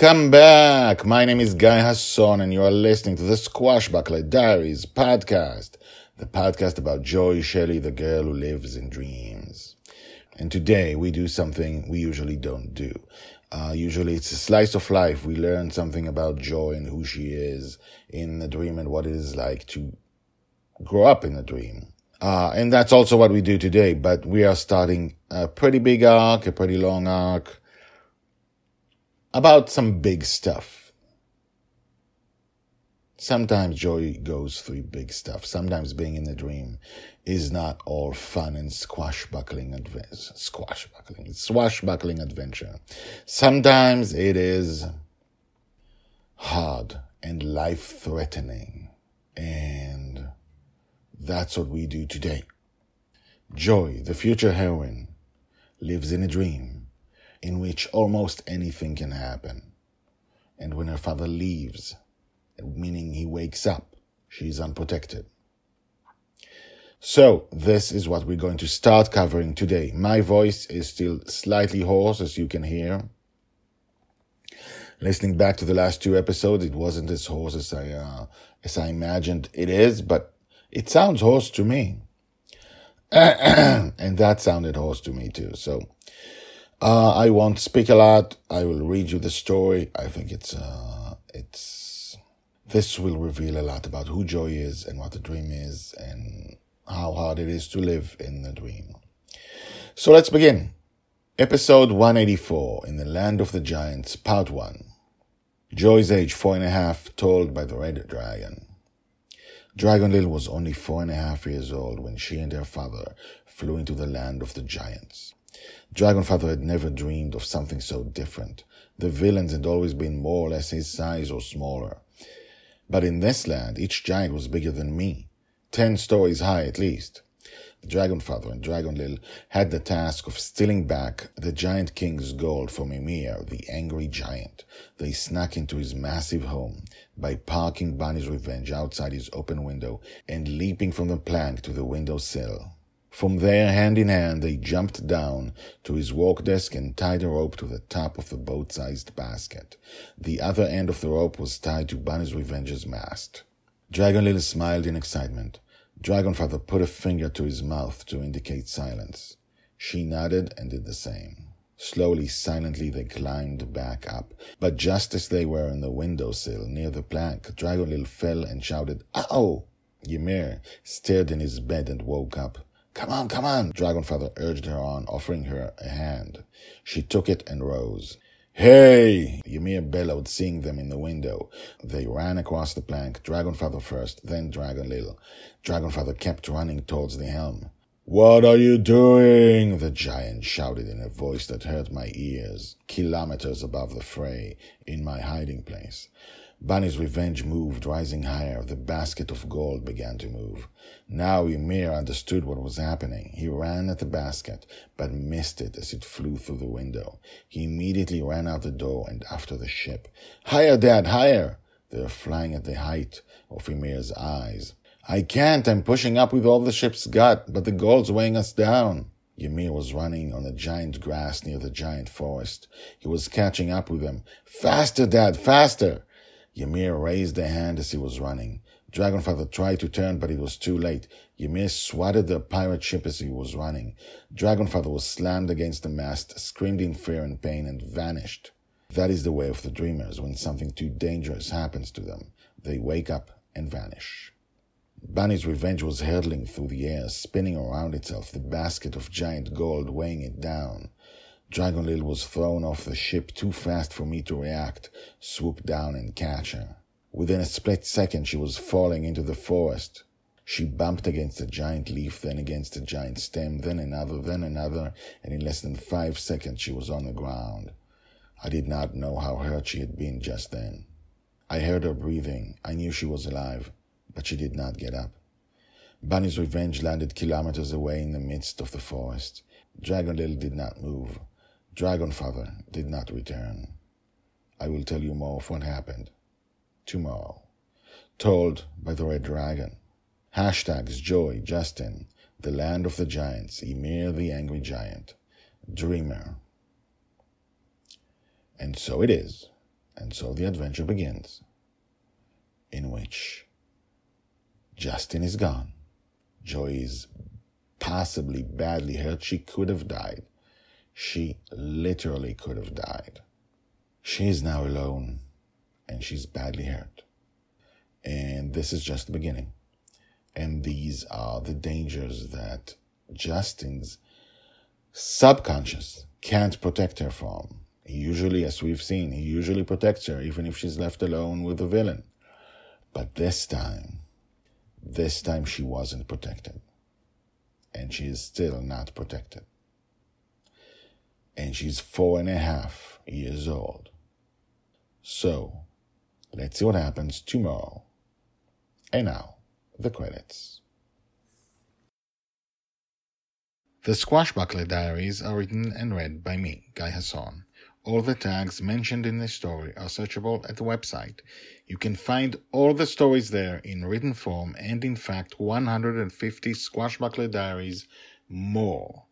Welcome back. My name is Guy Hasson, and you are listening to the Squashbuckler Diaries podcast, the podcast about Joy Shelley, the girl who lives in dreams. And today we do something we usually don't do. Uh, usually it's a slice of life. We learn something about Joy and who she is in the dream and what it is like to grow up in a dream. Uh, and that's also what we do today, but we are starting a pretty big arc, a pretty long arc about some big stuff. Sometimes joy goes through big stuff. Sometimes being in a dream is not all fun and squashbuckling adventure. Squashbuckling, swashbuckling adventure. Sometimes it is hard and life threatening. And that's what we do today. Joy, the future heroine, lives in a dream in which almost anything can happen. And when her father leaves, meaning he wakes up, she is unprotected. So, this is what we're going to start covering today. My voice is still slightly hoarse, as you can hear. Listening back to the last two episodes, it wasn't as hoarse as I, uh, as I imagined it is, but it sounds hoarse to me. and that sounded hoarse to me too. So, uh, I won't speak a lot. I will read you the story. I think it's, uh, it's, this will reveal a lot about who joy is and what the dream is and how hard it is to live in the dream. So let's begin. Episode 184 in the Land of the Giants, Part 1. Joy's age four and a half, told by the Red Dragon. Dragon Lil was only four and a half years old when she and her father flew into the land of the giants. Dragonfather had never dreamed of something so different. The villains had always been more or less his size or smaller. But in this land, each giant was bigger than me, ten stories high at least. Dragonfather and Dragonlil had the task of stealing back the giant king's gold from Ymir, the angry giant. They snuck into his massive home by parking Bonny's revenge outside his open window and leaping from the plank to the window sill. From there, hand in hand, they jumped down to his work desk and tied a rope to the top of the boat-sized basket. The other end of the rope was tied to Bonny's Revenge's mast. Dragon Little smiled in excitement. Dragon Dragonfather put a finger to his mouth to indicate silence. She nodded and did the same. Slowly, silently, they climbed back up. But just as they were on the windowsill near the plank, Dragon Little fell and shouted, Ow! Ymir stared in his bed and woke up. Come on, come on, Dragonfather urged her on, offering her a hand. She took it and rose. Hey! Ymir bellowed, seeing them in the window. They ran across the plank, Dragonfather first, then Dragon Lil. Dragonfather kept running towards the helm. What are you doing? The giant shouted in a voice that hurt my ears, kilometers above the fray, in my hiding place. Bonny's revenge moved, rising higher. The basket of gold began to move. Now Ymir understood what was happening. He ran at the basket, but missed it as it flew through the window. He immediately ran out the door and after the ship. Higher, Dad, higher! They were flying at the height of Ymir's eyes. I can't. I'm pushing up with all the ship's got, but the gold's weighing us down. Ymir was running on the giant grass near the giant forest. He was catching up with them. Faster, Dad, faster! Ymir raised a hand as he was running. Dragonfather tried to turn, but it was too late. Ymir swatted the pirate ship as he was running. Dragonfather was slammed against the mast, screamed in fear and pain, and vanished. That is the way of the dreamers. When something too dangerous happens to them, they wake up and vanish. Bonny's revenge was hurtling through the air, spinning around itself, the basket of giant gold weighing it down. Dragonlil was thrown off the ship too fast for me to react, swoop down and catch her. Within a split second, she was falling into the forest. She bumped against a giant leaf, then against a giant stem, then another, then another, and in less than five seconds she was on the ground. I did not know how hurt she had been just then. I heard her breathing. I knew she was alive, but she did not get up. Bonny's revenge landed kilometers away in the midst of the forest. Dragondale did not move. Dragonfather did not return. I will tell you more of what happened tomorrow. Told by the Red Dragon. Hashtags Joy, Justin, The Land of the Giants, Ymir the Angry Giant, Dreamer. And so it is, and so the adventure begins, in which Justin is gone. Joy is possibly badly hurt. She could have died. She literally could have died. She is now alone and she's badly hurt. And this is just the beginning. And these are the dangers that Justin's subconscious can't protect her from. Usually, as we've seen, he usually protects her even if she's left alone with the villain. But this time, this time she wasn't protected. And she is still not protected. And she's four and a half years old. So, let's see what happens tomorrow. And now, the credits. The Squashbuckler Diaries are written and read by me, Guy Hasson. All the tags mentioned in this story are searchable at the website. You can find all the stories there in written form and, in fact, 150 Squashbuckler Diaries more.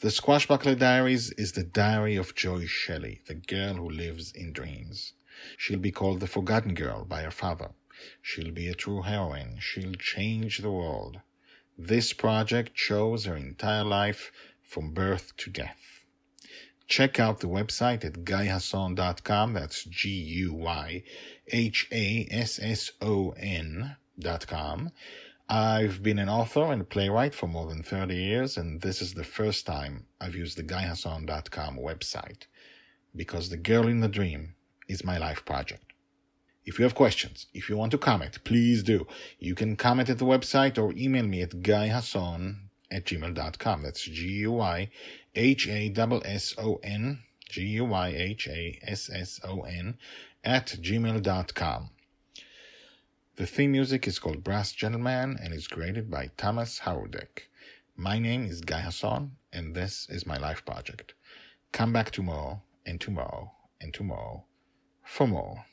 The Squashbuckler Diaries is the diary of Joy Shelley, the girl who lives in dreams. She'll be called the Forgotten Girl by her father. She'll be a true heroine. She'll change the world. This project shows her entire life from birth to death. Check out the website at guyhasson.com. That's G U Y H A S S O N.com. I've been an author and playwright for more than 30 years, and this is the first time I've used the guyhasson.com website because The Girl in the Dream is my life project. If you have questions, if you want to comment, please do. You can comment at the website or email me at guyhasson at gmail.com. That's G U Y H A S S O N, G U Y H A S S O N, at gmail.com. The theme music is called Brass Gentleman and is created by Thomas Howardek. My name is Guy Hasson, and this is my life project. Come back tomorrow, and tomorrow, and tomorrow for more.